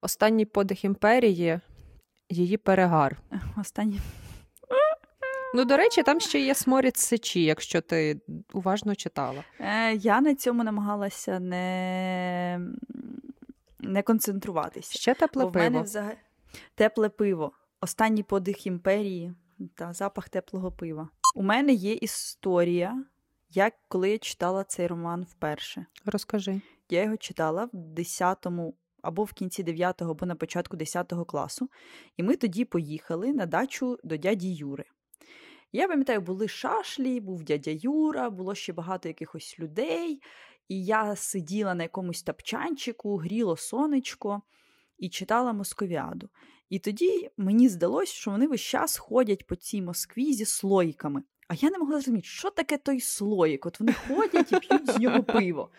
Останній подих імперії, її перегар. Останній. Ну, до речі, там ще є сморід сечі, якщо ти уважно читала. Е, Я на цьому намагалася не не концентруватися. Ще тепле Бо пиво. В мене взаг... Тепле пиво. Останній подих імперії та запах теплого пива. У мене є історія, як коли я читала цей роман вперше. Розкажи. Я його читала в 10 або в кінці 9 або на початку 10 класу. І ми тоді поїхали на дачу до дяді Юри. Я пам'ятаю, були шашлі, був дядя Юра, було ще багато якихось людей, і я сиділа на якомусь тапчанчику, гріло сонечко і читала московіаду. І тоді мені здалося, що вони весь час ходять по цій Москві зі слоїками. А я не могла зрозуміти, що таке той слоїк. От вони ходять і п'ють з нього пиво.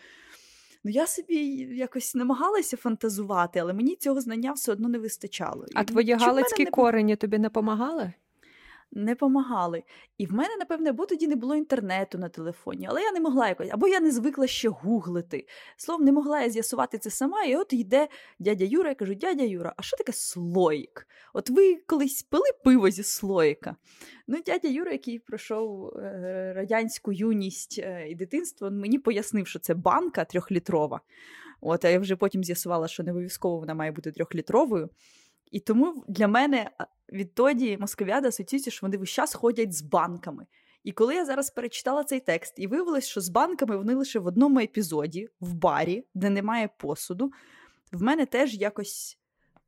Ну, я собі якось намагалася фантазувати, але мені цього знання все одно не вистачало. А І твої галицькі не корені тобі не помагали? Не помагали. І в мене, напевне, бо тоді не було інтернету на телефоні, але я не могла якось, або я не звикла ще гуглити. Словом, не могла я з'ясувати це сама, і от йде дядя Юра, я кажу, дядя Юра, а що таке слоїк? От ви колись пили пиво зі слоїка? Ну, дядя Юра, який пройшов е, радянську юність е, і дитинство, мені пояснив, що це банка трьохлітрова. От, а я вже потім з'ясувала, що не обов'язково вона має бути трьохлітровою. І тому для мене відтоді московіада асоціюється, що вони весь час ходять з банками. І коли я зараз перечитала цей текст, і виявилось, що з банками вони лише в одному епізоді, в барі, де немає посуду, в мене теж якось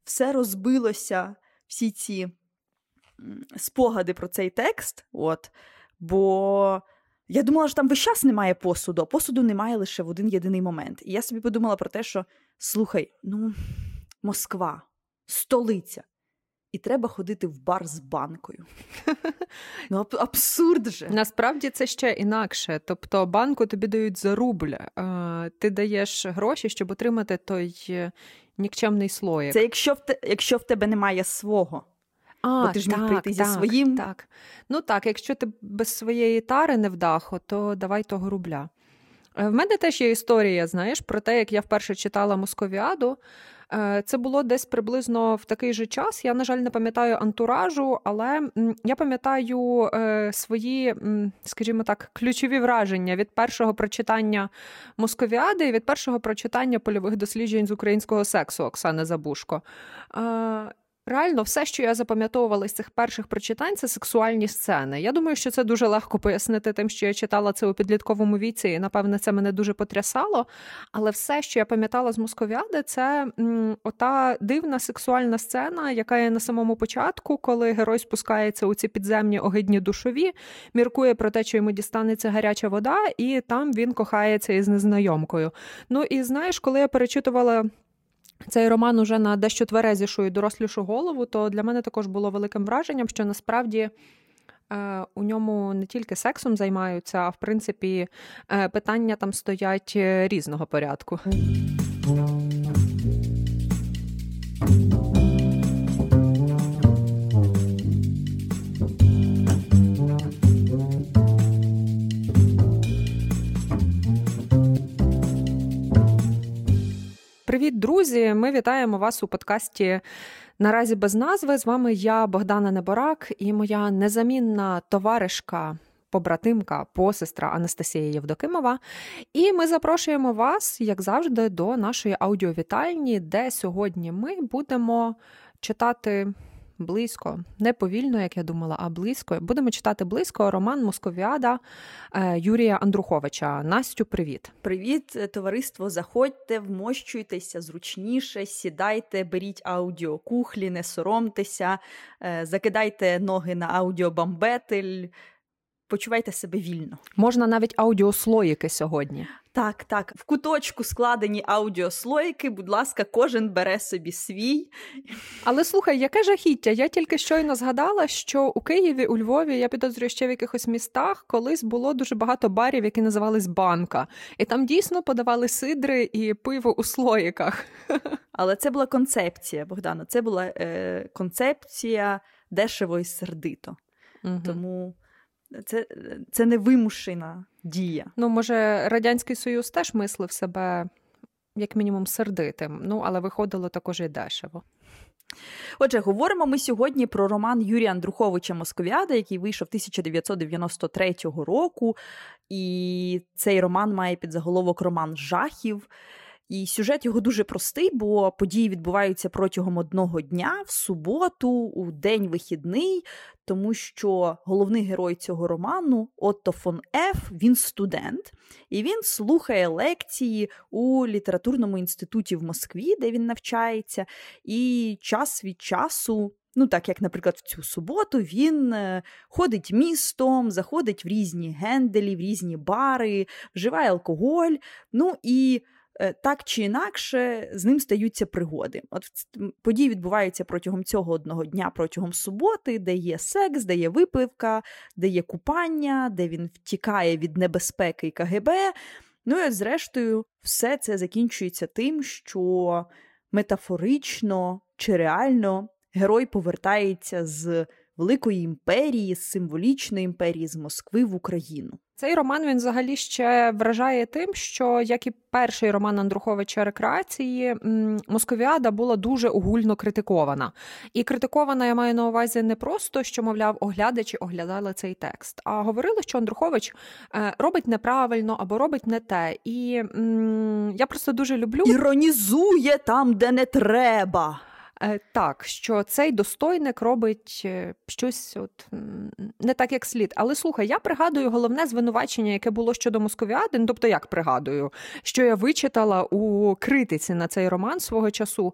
все розбилося, всі ці спогади про цей текст. От, Бо я думала, що там весь час немає посуду, а посуду немає лише в один єдиний момент. І я собі подумала про те, що слухай, ну, Москва, столиця. І треба ходити в бар з банкою. Ну, абсурд же. Насправді це ще інакше. Тобто банку тобі дають за рубль. Ти даєш гроші, щоб отримати той е, нікчемний слоїк. Це якщо в те, якщо в тебе немає свого. А, Бо ти ж так, міг прийти так, зі своїм. Так. Ну так, якщо ти без своєї тари не вдахо, то давай того рубля. Е, в мене теж є історія, знаєш, про те, як я вперше читала Московіаду. Е, це було десь приблизно в такий же час. Я, на жаль, не пам'ятаю антуражу, але я пам'ятаю е, свої, скажімо так, ключові враження від першого прочитання Московіади і від першого прочитання польових досліджень з українського сексу Оксани Забушко. Реально, все, що я запам'ятовувала з цих перших прочитань, це сексуальні сцени. Я думаю, що це дуже легко пояснити тим, що я читала це у підлітковому віці, і напевне це мене дуже потрясало. Але все, що я пам'ятала з Московіади, це м, ота дивна сексуальна сцена, яка є на самому початку, коли герой спускається у ці підземні огидні душові, міркує про те, що йому дістанеться гаряча вода, і там він кохається із незнайомкою. Ну і знаєш, коли я перечитувала. Цей роман уже на дещо тверезішу і дорослішу голову, то для мене також було великим враженням, що насправді е, у ньому не тільки сексом займаються, а в принципі е, питання там стоять е, різного порядку. Друзі! Ми вітаємо вас у подкасті Наразі без назви. З вами я, Богдана Неборак, і моя незамінна товаришка, побратимка, посестра Анастасія Євдокимова. І ми запрошуємо вас, як завжди, до нашої аудіовітальні, де сьогодні ми будемо читати близько, не повільно, як я думала, а близько. Будемо читати близько роман Московіада е, Юрія Андруховича. Настю, привіт. Привіт, е, товариство. Заходьте, вмощуйтеся зручніше, сідайте, беріть аудіокухлі, не соромтеся, е, закидайте ноги на аудіобамбетель. Почувайте себе вільно. Можна навіть аудіослоїки сьогодні. Так, так, в куточку складені аудіослойки, будь ласка, кожен бере собі свій. Але слухай, яке жахіття? Я тільки щойно згадала, що у Києві, у Львові, я підозрюю ще в якихось містах, колись було дуже багато барів, які називались банка. І там дійсно подавали сидри і пиво у слоїках. Але це була концепція, Богдана. Це була е, концепція дешево і сердито. Угу. Тому це це не вимушена дія. Ну, може, Радянський Союз теж мислив себе як мінімум, сердитим. Ну, але виходило також і дешево. Отже, говоримо ми сьогодні про роман Юрія Андруховича Московіада, який вийшов 1993 року. І цей роман має під заголовок Роман жахів. І сюжет його дуже простий, бо події відбуваються протягом одного дня в суботу, у день вихідний, тому що головний герой цього роману Отто фон Еф, він студент, і він слухає лекції у літературному інституті в Москві, де він навчається, і час від часу. Ну, так як, наприклад, в цю суботу він е, ходить містом, заходить в різні генделі, в різні бари, вживає алкоголь. Ну і так чи інакше з ним стаються пригоди. От події відбуваються протягом цього одного дня, протягом суботи, де є секс, де є випивка, де є купання, де він втікає від небезпеки і КГБ. Ну і зрештою, все це закінчується тим, що метафорично чи реально герой повертається з великої імперії, з символічної імперії з Москви в Україну. Цей роман він взагалі ще вражає тим, що як і перший роман Андруховича рекреації, Московіада була дуже огульно критикована. І критикована я маю на увазі не просто, що, мовляв, оглядачі оглядали цей текст, а говорили, що Андрухович е, робить неправильно або робить не те. І м- я просто дуже люблю іронізує там, де не треба. Е, так, що цей достойник робить е, щось от не так, як слід. Але слухай, я пригадую головне звинувачення, яке було щодо московіади. Ну, тобто, як пригадую, що я вичитала у критиці на цей роман свого часу.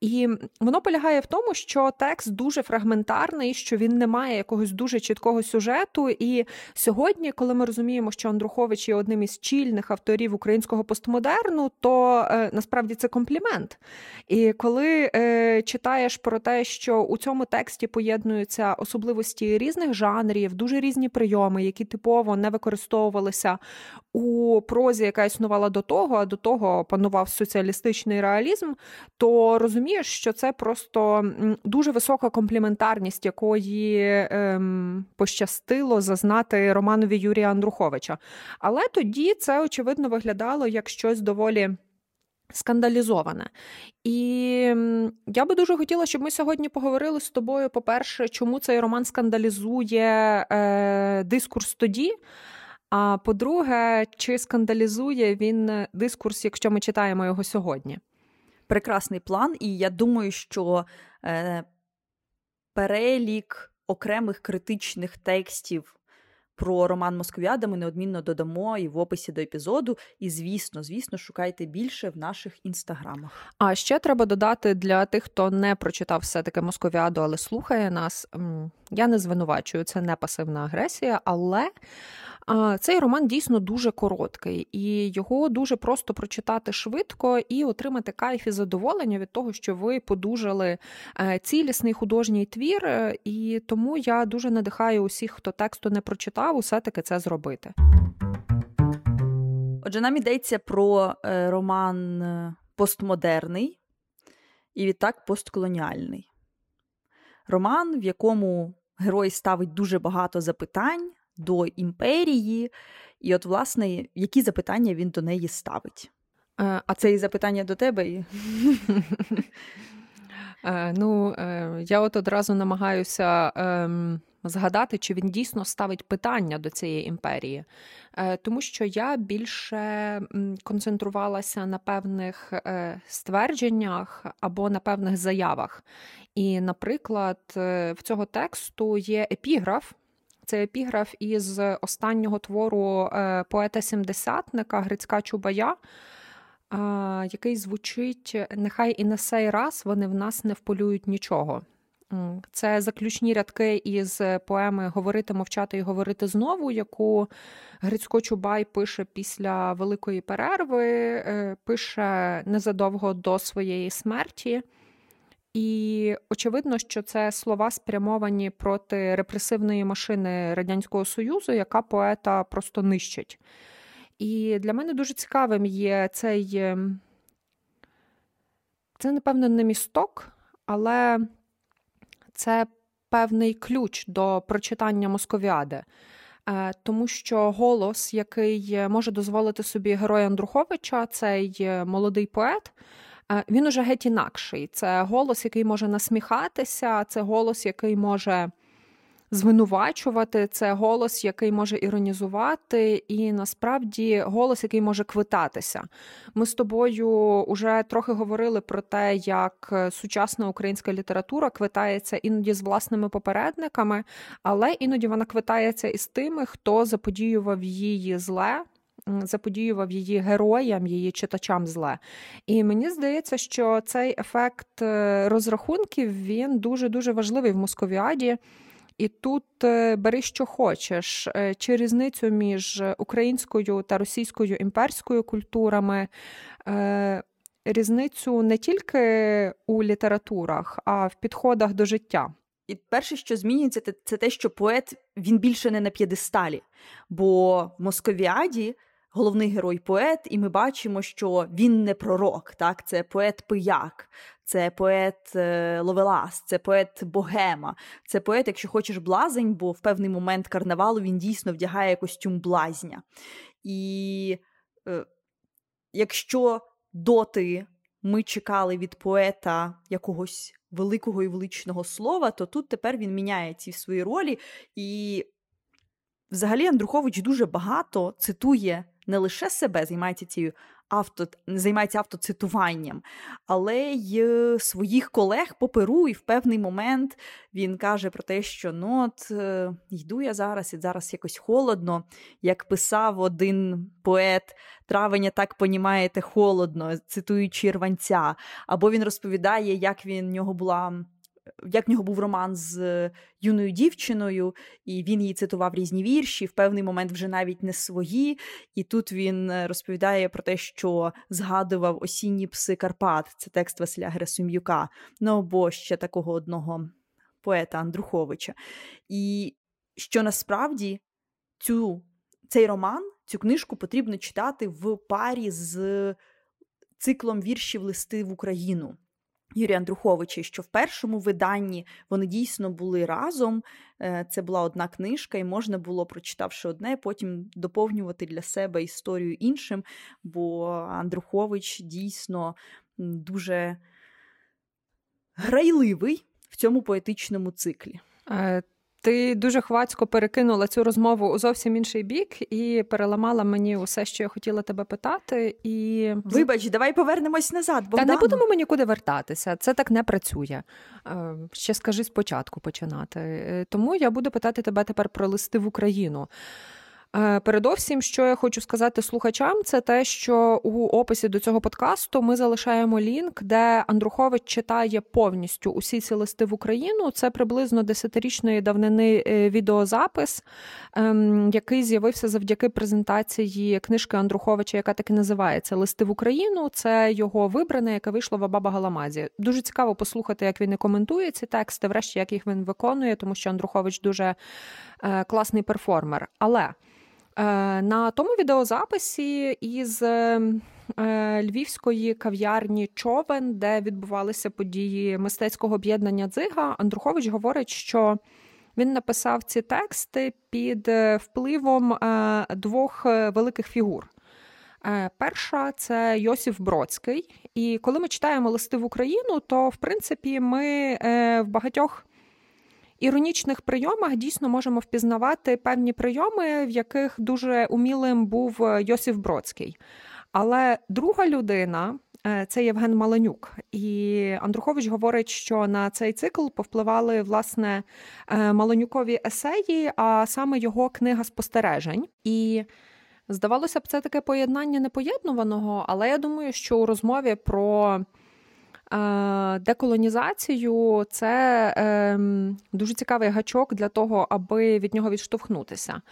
І воно полягає в тому, що текст дуже фрагментарний, що він не має якогось дуже чіткого сюжету. І сьогодні, коли ми розуміємо, що Андрухович є одним із чільних авторів українського постмодерну, то е, насправді це комплімент. І коли читаєш про те, що у цьому тексті поєднуються особливості різних жанрів, дуже різні прийоми, які типово не використовувалися у прозі, яка існувала до того, а до того панував соціалістичний реалізм, то розумієш, що це просто дуже висока компліментарність, якої ем, пощастило зазнати Романові Юрія Андруховича. Але тоді це очевидно виглядало як щось доволі скандалізоване. І я би дуже хотіла, щоб ми сьогодні поговорили з тобою, по-перше, чому цей роман скандалізує е, дискурс тоді. А по-друге, чи скандалізує він дискурс, якщо ми читаємо його сьогодні? Прекрасний план, і я думаю, що е, перелік окремих критичних текстів про роман Москвіада ми неодмінно додамо і в описі до епізоду. І, звісно, звісно, шукайте більше в наших інстаграмах. А ще треба додати для тих, хто не прочитав все-таки Московіаду, але слухає нас. Я не звинувачую, це не пасивна агресія, але цей роман дійсно дуже короткий, і його дуже просто прочитати швидко і отримати кайф і задоволення від того, що ви подужали е, цілісний художній твір. Е, і тому я дуже надихаю усіх, хто тексту не прочитав, усе таки це зробити. Отже, нам йдеться про е, роман постмодерний і відтак постколоніальний. Роман, в якому герой ставить дуже багато запитань до імперії, і, от, власне, які запитання він до неї ставить. Е, а це і запитання до тебе? Е, ну, е, я от одразу намагаюся ем, згадати, чи він дійсно ставить питання до цієї імперії, тому що я більше концентрувалася на певних ствердженнях або на певних заявах. І, наприклад, в цього тексту є епіграф. Це епіграф із останнього твору е, поета-сімдесятника Грицька Чубая, який звучить: Нехай і на сей раз вони в нас не вполюють нічого. Це заключні рядки із поеми Говорити, мовчати і говорити знову, яку Грицько Чубай пише після великої перерви, е, пише незадовго до своєї смерті. І очевидно, що це слова спрямовані проти репресивної машини Радянського Союзу, яка поета просто нищить. І для мене дуже цікавим є цей, ем, це, напевно, не місток, але це певний ключ до прочитання Московіади. Е, тому що голос, який може дозволити собі герой Андруховича, цей молодий поет. Він уже геть інакший. Це голос, який може насміхатися, це голос, який може звинувачувати, це голос, який може іронізувати, і насправді голос, який може квитатися. Ми з тобою вже трохи говорили про те, як сучасна українська література квитається іноді з власними попередниками, але іноді вона квитається із тими, хто заподіював її зле. Заподіював її героям, її читачам зле. І мені здається, що цей ефект е, розрахунків він дуже дуже важливий в московіаді. І тут е, бери, що хочеш, е, чи різницю між українською та російською імперською культурами, різницю не тільки у літературах, а в підходах до життя. І перше, що змінюється, це те, що поет він більше не на п'єдесталі. Бо в Московіаді головний герой поет, і ми бачимо, що він не пророк. Так, це поет пияк, це поет е, Ловелас, це поет Богема, це поет, якщо хочеш, блазень, бо в певний момент карнавалу він дійсно вдягає костюм блазня. І е, якщо доти ми чекали від поета якогось великого і величного слова, то тут тепер він міняє ці свої ролі. І взагалі Андрухович дуже багато цитує не лише себе, займається цією авто, займається автоцитуванням, але й е, своїх колег по Перу, і в певний момент він каже про те, що ну от е, йду я зараз, і зараз якось холодно. Як писав один поет, травення так понімаєте холодно, цитуючи рванця. Або він розповідає, як він в нього була як в нього був роман з е, юною дівчиною, і він їй цитував різні вірші, в певний момент вже навіть не свої. І тут він е, розповідає про те, що згадував осінні пси Карпат, це текст Василя Герасим'юка, ну або ще такого одного поета Андруховича. І що насправді цю, цей роман, цю книжку потрібно читати в парі з циклом віршів Листи в Україну. Юрія Андруховича, що в першому виданні вони дійсно були разом. Е, це була одна книжка, і можна було, прочитавши одне, потім доповнювати для себе історію іншим. Бо Андрухович дійсно дуже грайливий в цьому поетичному циклі. Ти дуже хвацько перекинула цю розмову у зовсім інший бік і переламала мені усе, що я хотіла тебе питати. І вибач, давай повернемось назад. Богдан. Та не будемо ми нікуди вертатися. Це так не працює. Е, ще скажи спочатку починати. Е, тому я буду питати тебе тепер про листи в Україну. Е, передовсім, що я хочу сказати слухачам, це те, що у описі до цього подкасту ми залишаємо лінк, де Андрухович читає повністю усі ці листи в Україну. Це приблизно десятирічної давнини е, відеозапис, ем, який з'явився завдяки презентації книжки Андруховича, яка так і називається Листи в Україну. Це його вибране, яке вийшло в Абаба Галамазі. Дуже цікаво послухати, як він і коментує ці тексти, врешті як їх він виконує, тому що Андрухович дуже е, класний перформер. Але на тому відеозаписі із е, львівської кав'ярні Човен, де відбувалися події мистецького об'єднання дзига, Андрухович говорить, що він написав ці тексти під е, впливом двох великих фігур. Перша це Йосиф Бродський. І коли ми читаємо листи в Україну, то в принципі ми в багатьох іронічних прийомах дійсно можемо впізнавати певні прийоми, в яких дуже умілим був е, Йосиф Бродський. Але друга людина. Е, це Євген Маленюк, і Андрухович говорить, що на цей цикл повпливали власне е, Маленюкові есеї, а саме його книга спостережень. І здавалося б, це таке поєднання непоєднуваного, але я думаю, що у розмові про Деколонізацію це ем, дуже цікавий гачок для того, аби від нього відштовхнутися.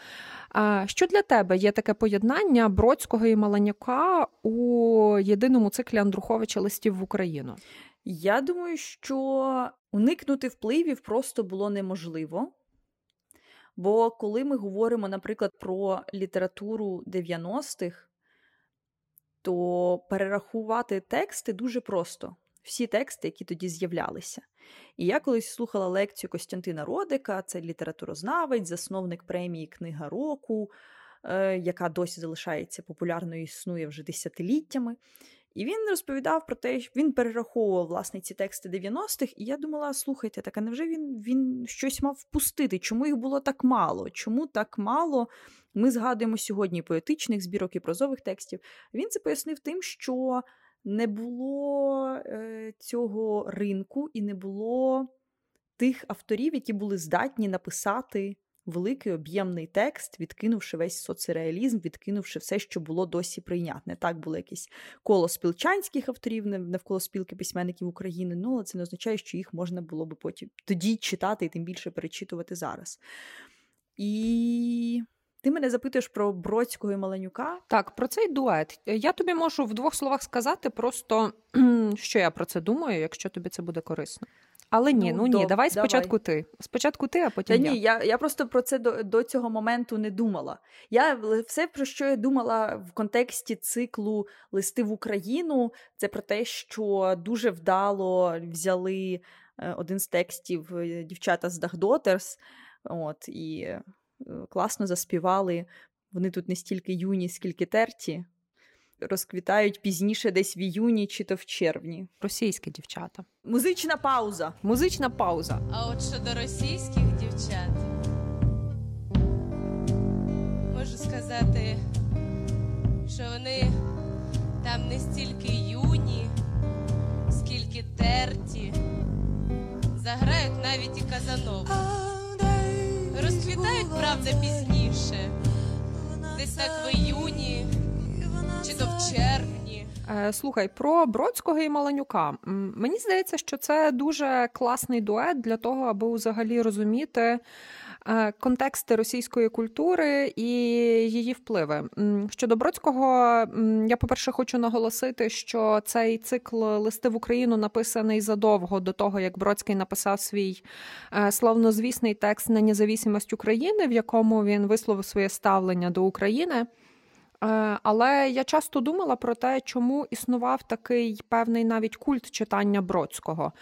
Що для тебе є таке поєднання Бродського і Маланюка у єдиному циклі Андруховича листів в Україну? Я думаю, що уникнути впливів просто було неможливо. Бо коли ми говоримо, наприклад, про літературу 90-х, то перерахувати тексти дуже просто всі тексти, які тоді з'являлися. І я колись слухала лекцію Костянтина Родика, це літературознавець, засновник премії Книга року, е, яка досі залишається популярною, і існує вже десятиліттями. І він розповідав про те, що він перераховував власне ці тексти 90-х, і я думала: слухайте, так а невже він він щось мав впустити? Чому їх було так мало? Чому так мало? Ми згадуємо сьогодні поетичних збірок і прозових текстів. Він це пояснив тим, що не було е, цього ринку і не було тих авторів, які були здатні написати великий об'ємний текст, відкинувши весь соцреалізм, відкинувши все, що було досі прийнятне. Так було якесь коло спілчанських авторів навколо спілки письменників України. Ну але це не означає, що їх можна було би потім тоді читати і тим більше перечитувати зараз. І ти мене запитуєш про Бродського і Маленюка? Так, про цей дует. Я тобі можу в двох словах сказати, просто що я про це думаю, якщо тобі це буде корисно. Але ні, ну, ну ні, давай спочатку давай. ти. Спочатку ти, а потім. Та ні, я я просто про це до до цього моменту не думала. Я все, про що я думала в контексті циклу Листи в Україну, це про те, що дуже вдало взяли е, один з текстів е, дівчата з Дахдотерс. От, і е, класно заспівали. Вони тут не стільки юні, скільки терті. Розквітають пізніше десь в іюні чи то в червні. Російські дівчата. Музична пауза. Музична пауза. А от щодо російських дівчат, можу сказати, що вони там не стільки юні, скільки терті, заграють навіть і казанову. Розквітають, правда, пізніше, десь так в іюні чи то в червні. Е, слухай, про Бродського і Маланюка. Мені здається, що це дуже класний дует для того, аби взагалі розуміти. Е, контексти російської культури і її впливи. Щодо Бродського, я, по-перше, хочу наголосити, що цей цикл листи в Україну написаний задовго до того, як Бродський написав свій е, славнозвісний текст на независимость України, в якому він висловив своє ставлення до України. Е, але я часто думала про те, чому існував такий певний навіть культ читання Бродського.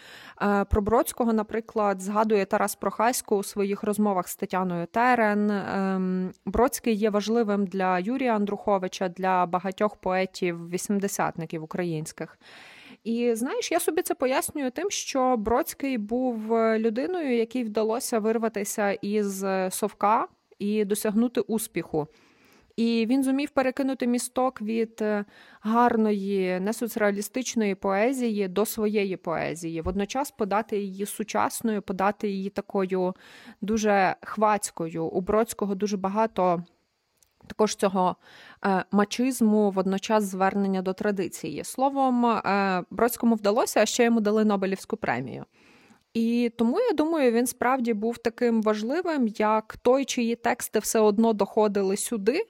Е, про Бродського, наприклад, згадує Тарас Прохасько у своїх розмовах з Тетяною Терен. Ем, Бродський є важливим для Юрія Андруховича, для багатьох поетів-вісімдесятників українських. І знаєш, я собі це пояснюю тим, що Бродський був людиною, якій вдалося вирватися із совка і досягнути успіху. І він зумів перекинути місток від е, гарної, несоцреалістичної поезії до своєї поезії, водночас подати її сучасною, подати її такою дуже хвацькою. У Бродського дуже багато також цього е, мачизму, водночас звернення до традиції. Словом, е, Бродському вдалося, а ще йому дали Нобелівську премію. І тому я думаю, він справді був таким важливим, як той, чиї тексти все одно доходили сюди,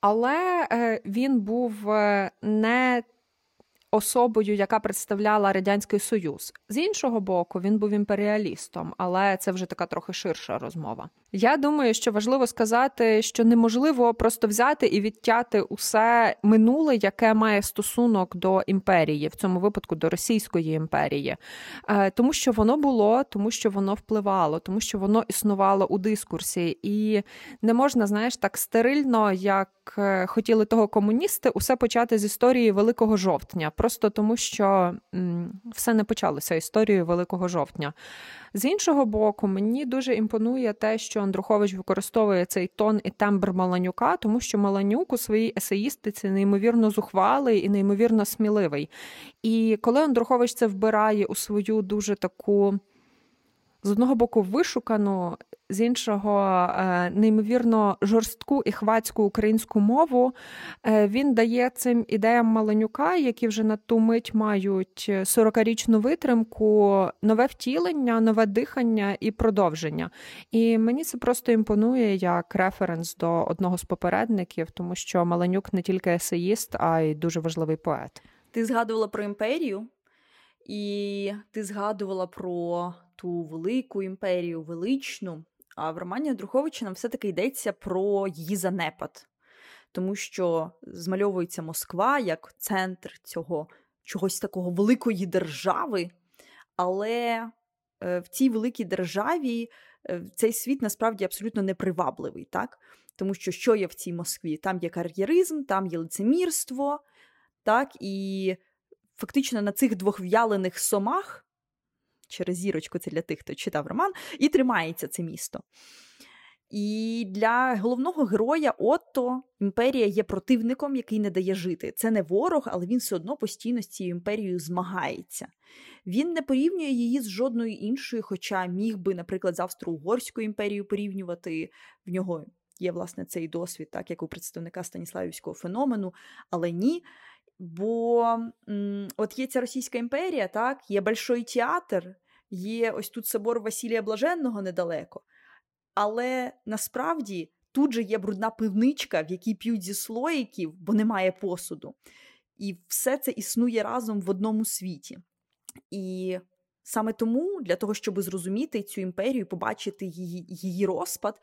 але е, він був е, не особою, яка представляла радянський союз. З іншого боку, він був імперіалістом, але це вже така трохи ширша розмова. Я думаю, що важливо сказати, що неможливо просто взяти і відтяти усе минуле, яке має стосунок до імперії, в цьому випадку до Російської імперії, е, тому що воно було, тому що воно впливало, тому що воно існувало у дискурсі, і не можна, знаєш, так стерильно, як е, хотіли того комуністи, усе почати з історії Великого жовтня. Просто тому, що все не почалося історією Великого жовтня. З іншого боку, мені дуже імпонує те, що Андрухович використовує цей тон і тембр Маланюка, тому що Маланюк у своїй есеїстиці неймовірно зухвалий і неймовірно сміливий. І коли Андрухович це вбирає у свою дуже таку з одного боку вишукану, з іншого е, неймовірно жорстку і хвацьку українську мову. Е, він дає цим ідеям Маленюка, які вже на ту мить мають 40-річну витримку, нове втілення, нове дихання і продовження. І мені це просто імпонує як референс до одного з попередників, тому що Маленюк не тільки есеїст, а й дуже важливий поет. Ти згадувала про імперію, і ти згадувала про ту велику імперію, величну. А в романі Друховича нам все-таки йдеться про її занепад, тому що змальовується Москва як центр цього чогось такого великої держави, але е, в цій великій державі е, цей світ насправді абсолютно непривабливий, так? Тому що що є в цій Москві? Там є кар'єризм, там є лицемірство, так, і фактично на цих двох в'ялених сомах, через зірочку, це для тих, хто читав роман, і тримається це місто. І для головного героя Отто імперія є противником, який не дає жити. Це не ворог, але він все одно постійно з цією імперією змагається. Він не порівнює її з жодною іншою, хоча міг би, наприклад, з Австро-Угорською імперією порівнювати. В нього є, власне, цей досвід, так як у представника Станіславівського феномену, але ні. Бо от є ця Російська імперія, так, є Большой театр, є ось тут собор Василія Блаженного недалеко. Але насправді тут же є брудна пивничка, в якій п'ють зі слоїків, бо немає посуду. І все це існує разом в одному світі. І саме тому, для того, щоб зрозуміти цю імперію, побачити її, її розпад,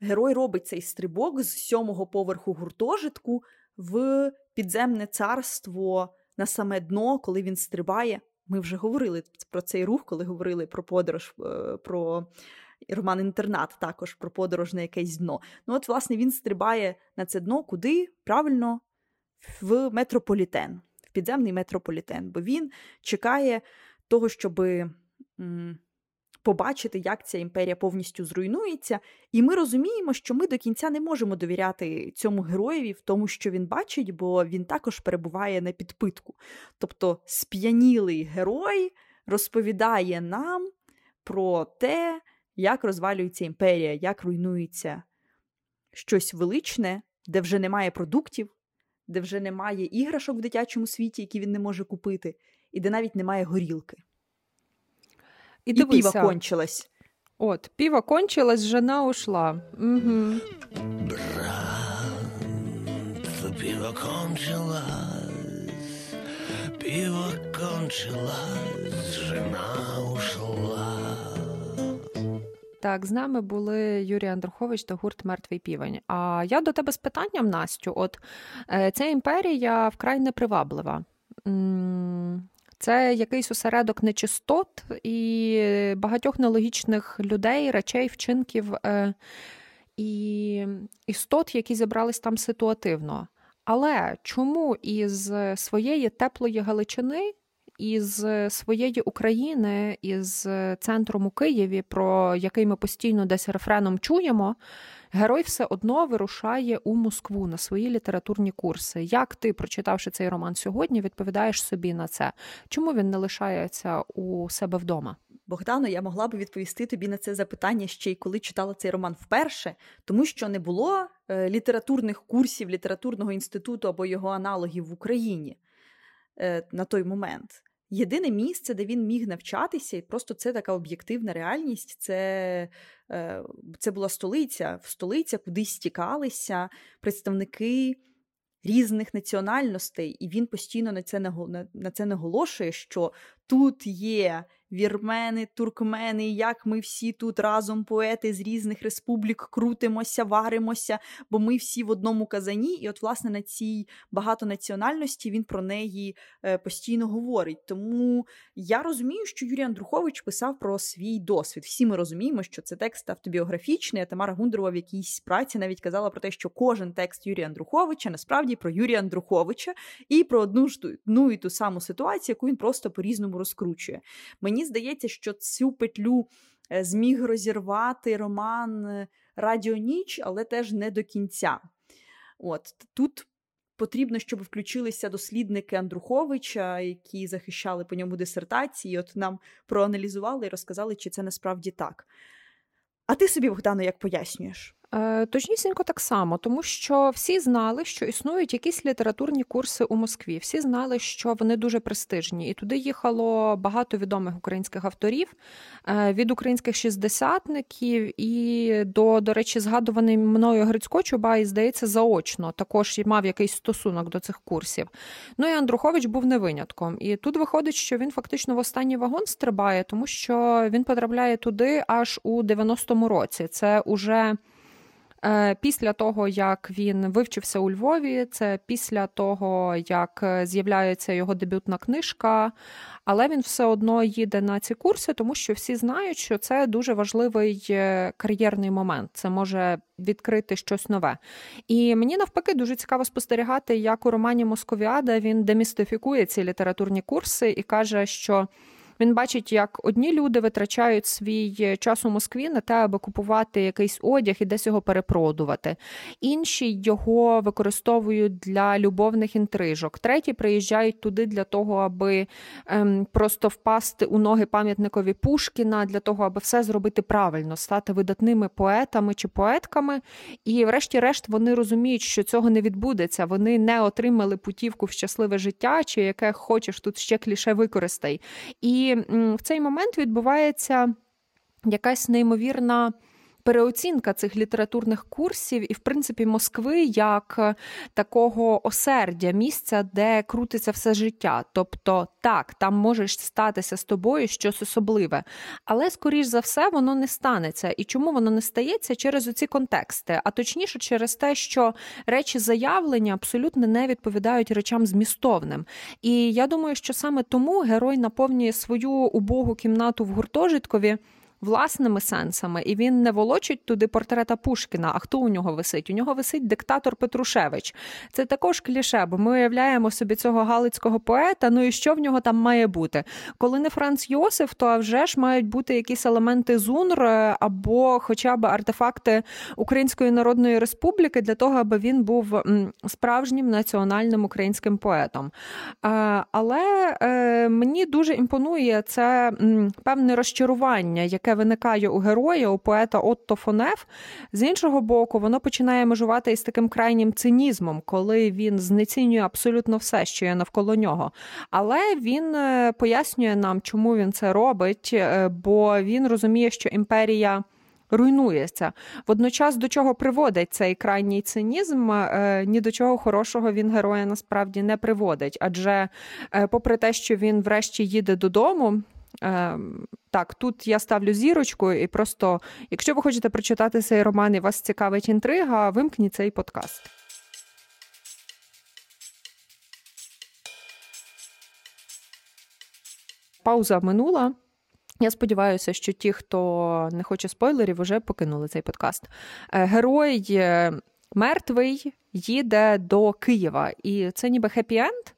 герой робить цей стрибок з сьомого поверху гуртожитку в підземне царство на саме дно, коли він стрибає. Ми вже говорили про цей рух, коли говорили про подорож, е, про роман Інтернат, також про подорож на якесь дно. Ну, от, власне, він стрибає на це дно куди? Правильно, в метрополітен, в підземний метрополітен, бо він чекає того, щоб побачити, як ця імперія повністю зруйнується. І ми розуміємо, що ми до кінця не можемо довіряти цьому героєві в тому, що він бачить, бо він також перебуває на підпитку. Тобто сп'янілий герой розповідає нам про те, як розвалюється імперія, як руйнується щось величне, де вже немає продуктів, де вже немає іграшок в дитячому світі, які він не може купити, і де навіть немає горілки. І, і піва кончилась. От, піва кончилась, жена ушла. Угу. Брат, пиво кончилось, пиво кончилось, жена ушла. Так, з нами були Юрій Андрухович та гурт Мертвий півень. А я до тебе з питанням, Настю, от е, ця імперія вкрай неприваблива. Це якийсь осередок нечистот і багатьох нелогічних людей, речей, вчинків е, і істот, які зібрались там ситуативно. Але чому із своєї теплої Галичини, із своєї України, із центром у Києві, про який ми постійно десь рефреном чуємо, герой все одно вирушає у Москву на свої літературні курси. Як ти, прочитавши цей роман сьогодні, відповідаєш собі на це? Чому він не лишається у себе вдома? Богдано, я могла би відповісти тобі на це запитання ще й коли читала цей роман вперше, тому що не було е, літературних курсів літературного інституту або його аналогів в Україні е, на той момент. Єдине місце, де він міг навчатися, і просто це така об'єктивна реальність. Це е, це була столиця, в столиця, куди стікалися представники різних національностей, і він постійно на це на це наголошує, що тут є вірмени, туркмени, як ми всі тут разом поети з різних республік крутимося, варимося, бо ми всі в одному казані. І, от, власне, на цій багатонаціональності він про неї е, постійно говорить. Тому я розумію, що Юрій Андрухович писав про свій досвід. Всі ми розуміємо, що це текст автобіографічний. а Тамара Гундрова в якійсь праці навіть казала про те, що кожен текст Юрія Андруховича насправді про Юрія Андруховича і про одну ж ту і ту саму ситуацію, яку він просто по-різному розкручує. Мені здається, що цю петлю е, зміг розірвати роман е, Радіоніч, але теж не до кінця. От Тут потрібно, щоб включилися дослідники Андруховича, які захищали по ньому дисертації, от нам проаналізували і розказали, чи це насправді так. А ти собі, Богдано, як пояснюєш? Е, точнісінько так само, тому що всі знали, що існують якісь літературні курси у Москві. Всі знали, що вони дуже престижні, і туди їхало багато відомих українських авторів е, від українських шістдесятників і до, до речі, згадуваний мною Грицько Чубай, здається, заочно також мав якийсь стосунок до цих курсів. Ну і Андрухович був не винятком. І тут виходить, що він фактично в останній вагон стрибає, тому що він потрапляє туди аж у 90-му році. Це уже після того, як він вивчився у Львові, це після того, як е, з'являється його дебютна книжка, але він все одно їде на ці курси, тому що всі знають, що це дуже важливий е, кар'єрний момент. Це може відкрити щось нове. І мені навпаки дуже цікаво спостерігати, як у романі Московіада він демістифікує ці літературні курси і каже, що. Він бачить, як одні люди витрачають свій час у Москві на те, аби купувати якийсь одяг і десь його перепродувати. Інші його використовують для любовних інтрижок. Треті приїжджають туди для того, аби ем, просто впасти у ноги пам'ятникові Пушкіна, для того, аби все зробити правильно, стати видатними поетами чи поетками. І, врешті-решт, вони розуміють, що цього не відбудеться. Вони не отримали путівку в щасливе життя, чи яке хочеш тут ще кліше використай. І і в цей момент відбувається якась неймовірна. Переоцінка цих літературних курсів і, в принципі, Москви як е, такого осердя, місця, де крутиться все життя. Тобто, так, там може статися з тобою щось особливе, але, скоріш за все, воно не станеться. І чому воно не стається через оці контексти? А точніше, через те, що речі заявлення абсолютно не відповідають речам змістовним. І я думаю, що саме тому герой наповнює свою убогу кімнату в гуртожиткові власними сенсами, і він не волочить туди портрета Пушкіна. А хто у нього висить? У нього висить диктатор Петрушевич. Це також кліше, бо ми уявляємо собі цього галицького поета. Ну і що в нього там має бути? Коли не Франц Йосиф, то вже ж мають бути якісь елементи ЗУНР е, або хоча б артефакти Української Народної Республіки для того, аби він був справжнім національним українським поетом. Але е, мені дуже імпонує це певне розчарування, яке виникає у героя, у поета Отто Фонеф, з іншого боку, воно починає межувати із таким крайнім цинізмом, коли він знецінює абсолютно все, що є навколо нього. Але він е, пояснює нам, чому він це робить, е, бо він розуміє, що імперія. Руйнується. Водночас до чого приводить цей крайній цинізм, е, ні до чого хорошого він героя насправді не приводить. Адже, попри те, що він врешті їде додому, так, тут я ставлю зірочку, і просто, якщо ви хочете прочитати цей роман і вас цікавить інтрига, вимкніть цей подкаст. Пауза минула. Я сподіваюся, що ті, хто не хоче спойлерів, вже покинули цей подкаст. Е, герой е, мертвий їде до Києва, і це ніби хеппі-енд,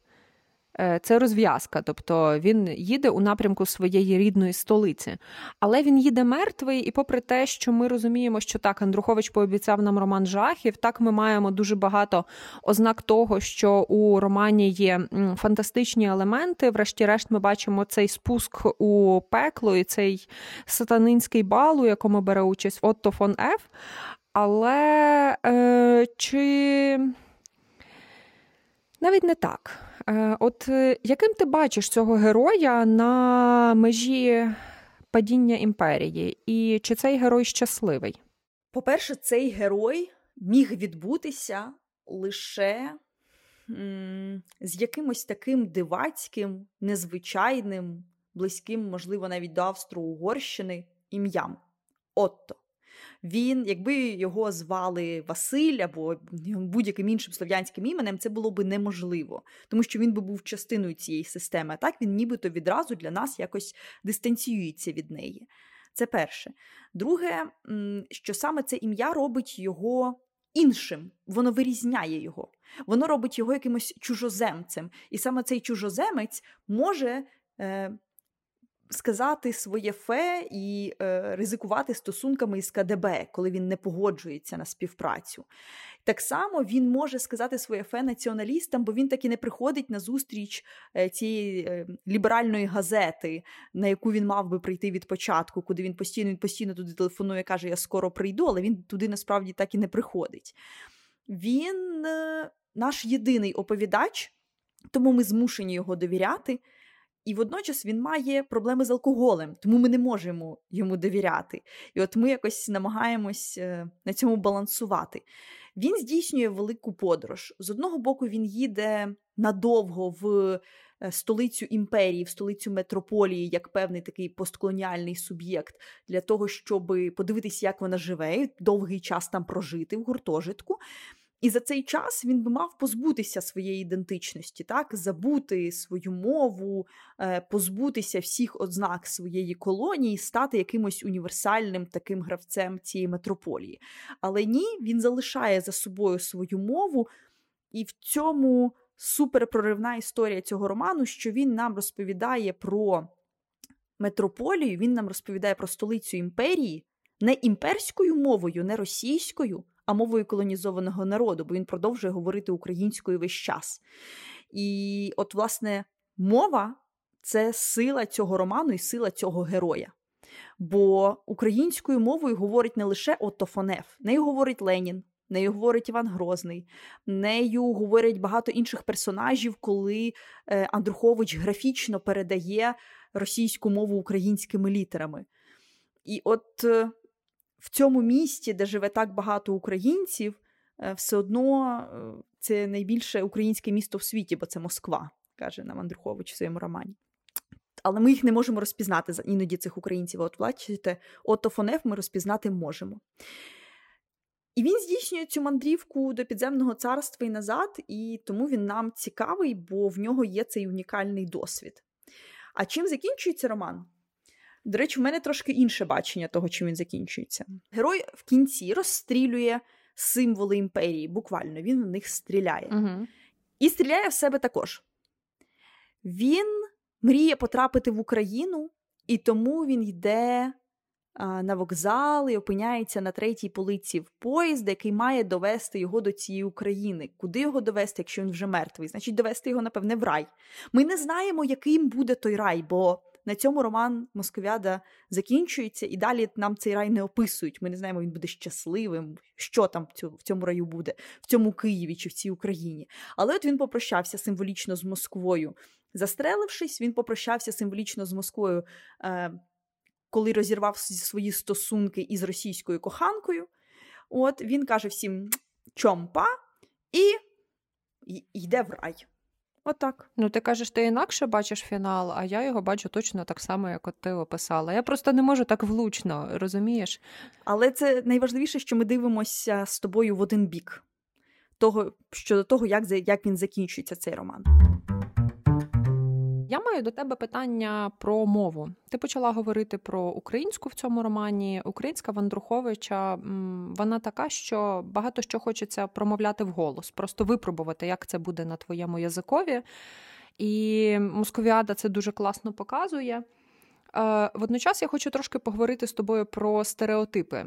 це розв'язка, тобто він їде у напрямку своєї рідної столиці. Але він їде мертвий, і попри те, що ми розуміємо, що так Андрухович пообіцяв нам роман жахів, так ми маємо дуже багато ознак того, що у романі є фантастичні елементи. Врешті-решт, ми бачимо цей спуск у пекло і цей сатанинський бал, у якому бере участь Отто фон Еф. Але е, чи навіть не так. Е, от е, яким ти бачиш цього героя на межі падіння імперії? І чи цей герой щасливий? По-перше, цей герой міг відбутися лише м- з якимось таким дивацьким, незвичайним, близьким, можливо, навіть до Австро-Угорщини ім'ям. Отто. Він, якби його звали Василь або будь-яким іншим слов'янським іменем, це було би неможливо, тому що він би був частиною цієї системи. Так він нібито відразу для нас якось дистанціюється від неї. Це перше. Друге, що саме це ім'я робить його іншим, воно вирізняє його, воно робить його якимось чужоземцем. І саме цей чужоземець може. Е, сказати своє фе і е, ризикувати стосунками із КДБ, коли він не погоджується на співпрацю. Так само він може сказати своє фе націоналістам, бо він таки не приходить на зустріч е, цієї е, ліберальної газети, на яку він мав би прийти від початку, куди він постійно він постійно туди телефонує, каже: Я скоро прийду, але він туди насправді так і не приходить. Він е, наш єдиний оповідач, тому ми змушені його довіряти. І водночас він має проблеми з алкоголем, тому ми не можемо йому довіряти. І от ми якось намагаємось е, на цьому балансувати. Він здійснює велику подорож. З одного боку, він їде надовго в е, столицю імперії, в столицю метрополії, як певний такий постколоніальний суб'єкт, для того, щоб подивитися, як вона живе, довгий час там прожити в гуртожитку. І за цей час він би мав позбутися своєї ідентичності, так забути свою мову, е, позбутися всіх ознак своєї колонії, стати якимось універсальним таким гравцем цієї метрополії. Але ні, він залишає за собою свою мову, і в цьому суперпроривна історія цього роману, що він нам розповідає про метрополію, він нам розповідає про столицю імперії не імперською мовою, не російською а мовою колонізованого народу, бо він продовжує говорити українською весь час. І от, власне, мова це сила цього роману і сила цього героя. Бо українською мовою говорить не лише Отто Фонеф, нею говорить Ленін, нею говорить Іван Грозний, нею говорять багато інших персонажів, коли е, Андрухович графічно передає російську мову українськими літерами. І от е, в цьому місті, де живе так багато українців, е, все одно е, це найбільше українське місто в світі, бо це Москва, каже нам Андрухович в своєму романі. Але ми їх не можемо розпізнати іноді цих українців. От бачите, Отто Фонеф ми розпізнати можемо. І він здійснює цю мандрівку до підземного царства і назад, і тому він нам цікавий, бо в нього є цей унікальний досвід. А чим закінчується роман? До речі, в мене трошки інше бачення того, чим він закінчується. Герой в кінці розстрілює символи імперії, буквально він в них стріляє. Угу. І стріляє в себе також. Він мріє потрапити в Україну, і тому він йде а, на вокзал і опиняється на третій полиці в поїзд, який має довести його до цієї України. Куди його довести, якщо він вже мертвий? Значить, довести його, напевне, в рай. Ми не знаємо, яким буде той рай, бо на цьому роман Московіада закінчується, і далі нам цей рай не описують. Ми не знаємо, він буде щасливим, що там в цьому раю буде, в цьому Києві чи в цій Україні. Але от він попрощався символічно з Москвою. Застрелившись, він попрощався символічно з Москвою, е, коли розірвав свої стосунки із російською коханкою. От він каже всім чомпа і йде в рай. Отак. Ну, ти кажеш, ти інакше бачиш фінал, а я його бачу точно так само, як от ти описала. Я просто не можу так влучно, розумієш? Але це найважливіше, що ми дивимося з тобою в один бік того, щодо того, як як він закінчується цей роман. Я маю до тебе питання про мову. Ти почала говорити про українську в цьому романі. Українська Вандруховича вона така, що багато що хочеться промовляти вголос, просто випробувати, як це буде на твоєму язикові. І Московіада це дуже класно показує. Е, водночас я хочу трошки поговорити з тобою про стереотипи.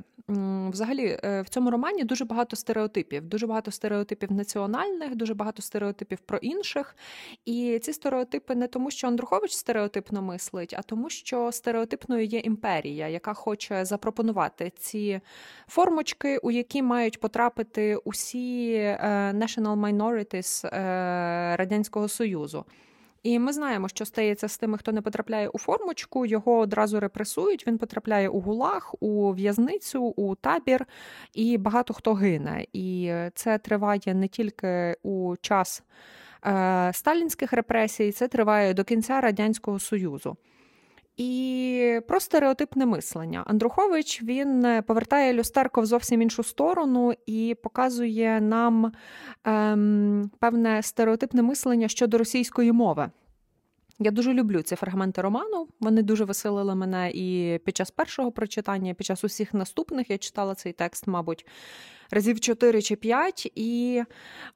Взагалі, е, в цьому романі дуже багато стереотипів, дуже багато стереотипів національних, дуже багато стереотипів про інших. І ці стереотипи не тому, що Андрухович стереотипно мислить, а тому, що стереотипною є імперія, яка хоче запропонувати ці формочки, у які мають потрапити усі е, national minorities Радянського Союзу. І ми знаємо, що стається з тими, хто не потрапляє у формочку, його одразу репресують. Він потрапляє у гулаг, у в'язницю, у табір, і багато хто гине. І це триває не тільки у час е, сталінських репресій, це триває до кінця радянського союзу. І про стереотипне мислення. Андрухович він е, повертає люстерко в зовсім іншу сторону і показує нам ем, певне стереотипне мислення щодо російської мови. Я дуже люблю ці фрагменти роману. Вони дуже веселили мене і під час першого прочитання, і під час усіх наступних я читала цей текст, мабуть, разів 4 чи 5. І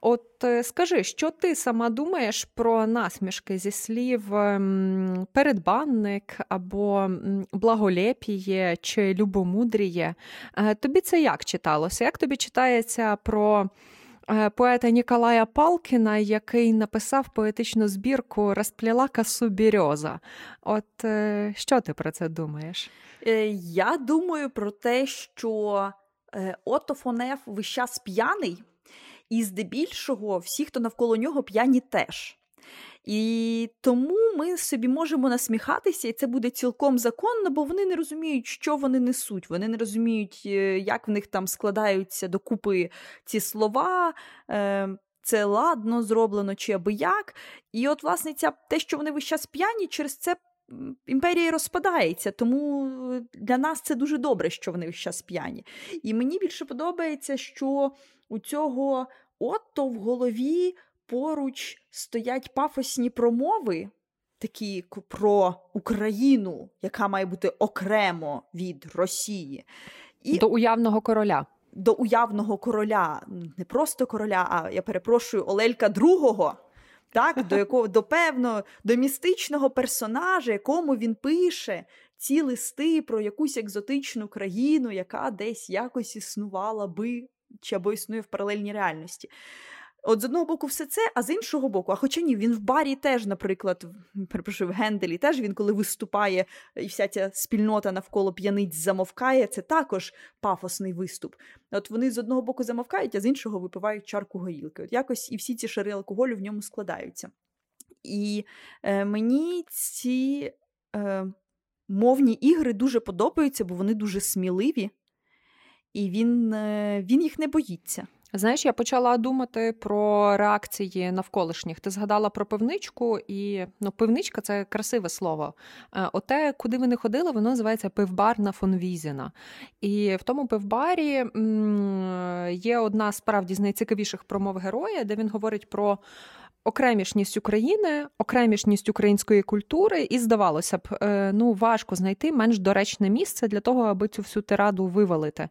от е, скажи, що ти сама думаєш про насмішки зі слів ем, передбанник або благолепіє чи любомудріє? Е, тобі це як читалося? Як тобі читається про? Е, поета Ніколая Палкіна, який написав поетичну збірку Розпліла касу Бірьоза. От що ти про це думаєш? Я думаю про те, що Отто Фонеф весь час п'яний, і здебільшого всі, хто навколо нього, п'яні теж. І тому ми собі можемо насміхатися, і це буде цілком законно, бо вони не розуміють, що вони несуть. Вони не розуміють, е, як в них там складаються докупи ці слова. Е, це ладно зроблено чи аби як. І от, власне, ця те, що вони весь час п'яні, через це імперія розпадається. Тому для нас це дуже добре, що вони весь час п'яні. І мені більше подобається, що у цього Отто в голові поруч стоять пафосні промови. Такі про Україну, яка має бути окремо від Росії, і до уявного короля до уявного короля, не просто короля, а я перепрошую Олелька II, так, до якого до певного до містичного персонажа, якому він пише ці листи про якусь екзотичну країну, яка десь якось існувала би чи або існує в паралельній реальності. От з одного боку, все це, а з іншого боку, а хоча ні, він в барі теж, наприклад, перепрошую, в Генделі теж він, коли виступає, і вся ця спільнота навколо п'яниць замовкає, це також пафосний виступ. От вони з одного боку замовкають, а з іншого випивають чарку горілки. От якось і всі ці шари алкоголю в ньому складаються. І е, мені ці е, мовні ігри дуже подобаються, бо вони дуже сміливі, і він, е, він їх не боїться. Знаєш, я почала думати про реакції навколишніх. Ти згадала про пивничку, і ну, пивничка це красиве слово. Е, оте, куди вони ходили, воно називається пивбар на фон Візіна. І в тому пивбарі є одна справді з найцікавіших промов героя, де він говорить про окремішність України, окремішність української культури, і здавалося б, е, ну важко знайти менш доречне місце для того, аби цю всю тираду вивалити.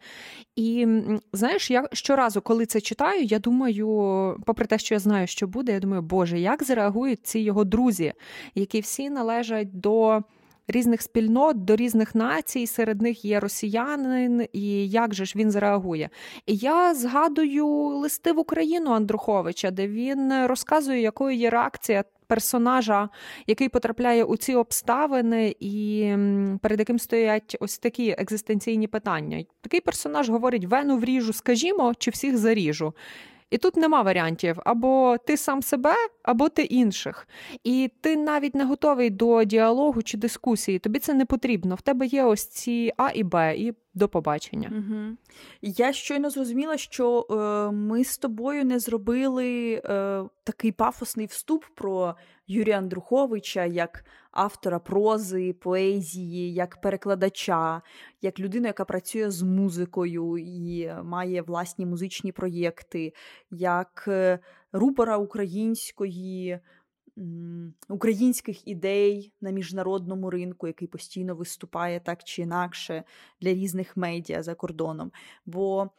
І знаєш, я щоразу, коли це читаю, я думаю, попри те, що я знаю, що буде, я думаю, Боже, як зреагують ці його друзі, які всі належать до різних спільнот, до різних націй, серед них є росіянин, і як же ж він зреагує? І я згадую листи в Україну Андруховича, де він розказує, якою є реакція. Персонажа, який потрапляє у ці обставини, і перед яким стоять ось такі екзистенційні питання. Такий персонаж говорить: вену вріжу, скажімо, чи всіх заріжу. І тут нема варіантів: або ти сам себе, або ти інших. І ти навіть не готовий до діалогу чи дискусії. Тобі це не потрібно. В тебе є ось ці А і Б, і до побачення. Угу. Я щойно зрозуміла, що е, ми з тобою не зробили е, такий пафосний вступ про Юрія Андруховича як автора прози, поезії, як перекладача, як людину, яка працює з музикою і має власні музичні проєкти, як е, рупора української. Українських ідей на міжнародному ринку, який постійно виступає так чи інакше для різних медіа за кордоном. Бо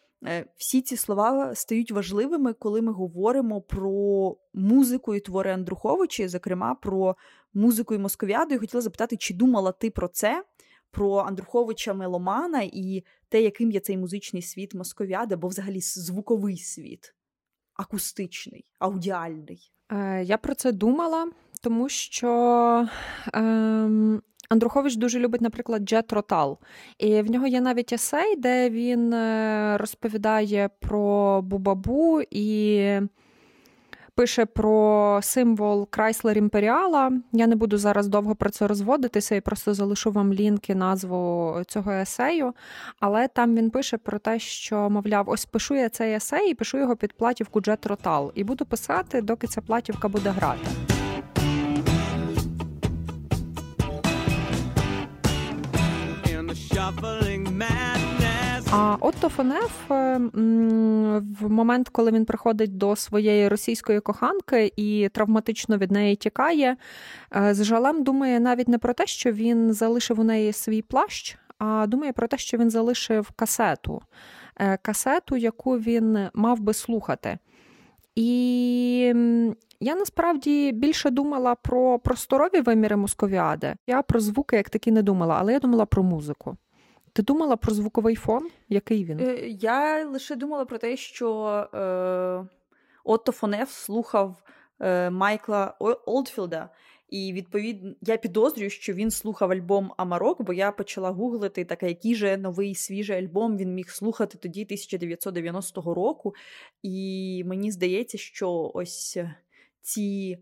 всі ці слова стають важливими, коли ми говоримо про музику і твори Андруховича, зокрема про музику і московіаду. Я хотіла запитати, чи думала ти про це, про Андруховича Меломана і те, яким є цей музичний світ московіади, або взагалі звуковий світ, акустичний, аудіальний. Е, я про це думала, тому що. Ем... Андрухович дуже любить, наприклад, Jethro Tull. І в нього є навіть есей, де він е, розповідає про Бу-Ба-Бу і пише про символ Крайслер Імперіал. Я не буду зараз довго про це розводитися і просто залишу вам лінки, назву цього есею. Але там він пише про те, що, мовляв, ось пишу я цей есей і пишу його під платівку Jethro Tull. І буду писати, доки ця платівка буде грати. А Отто Фонеф в момент, коли він приходить до своєї російської коханки і травматично від неї тікає, е, з жалем думає навіть не про те, що він залишив у неї свій плащ, а думає про те, що він залишив касету, е, касету, яку він мав би слухати. І я насправді більше думала про просторові виміри московіади. Я про звуки як такі не думала, але я думала про музику. Ти думала про звуковий фон? Який він? Е, я лише думала про те, що е, Отто Фонеф слухав е, Майкла Олдфілда. І відповідно я підозрюю, що він слухав альбом Амарок, бо я почала гуглити, так, який же новий свіжий альбом він міг слухати тоді 1990 року. І мені здається, що ось ці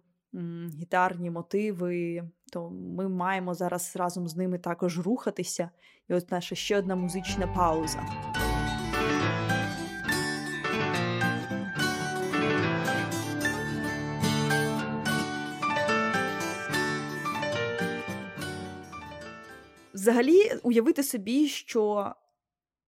гітарні мотиви, то ми маємо зараз разом з ними також рухатися. І от наша ще одна музична пауза. Взагалі, уявити собі, що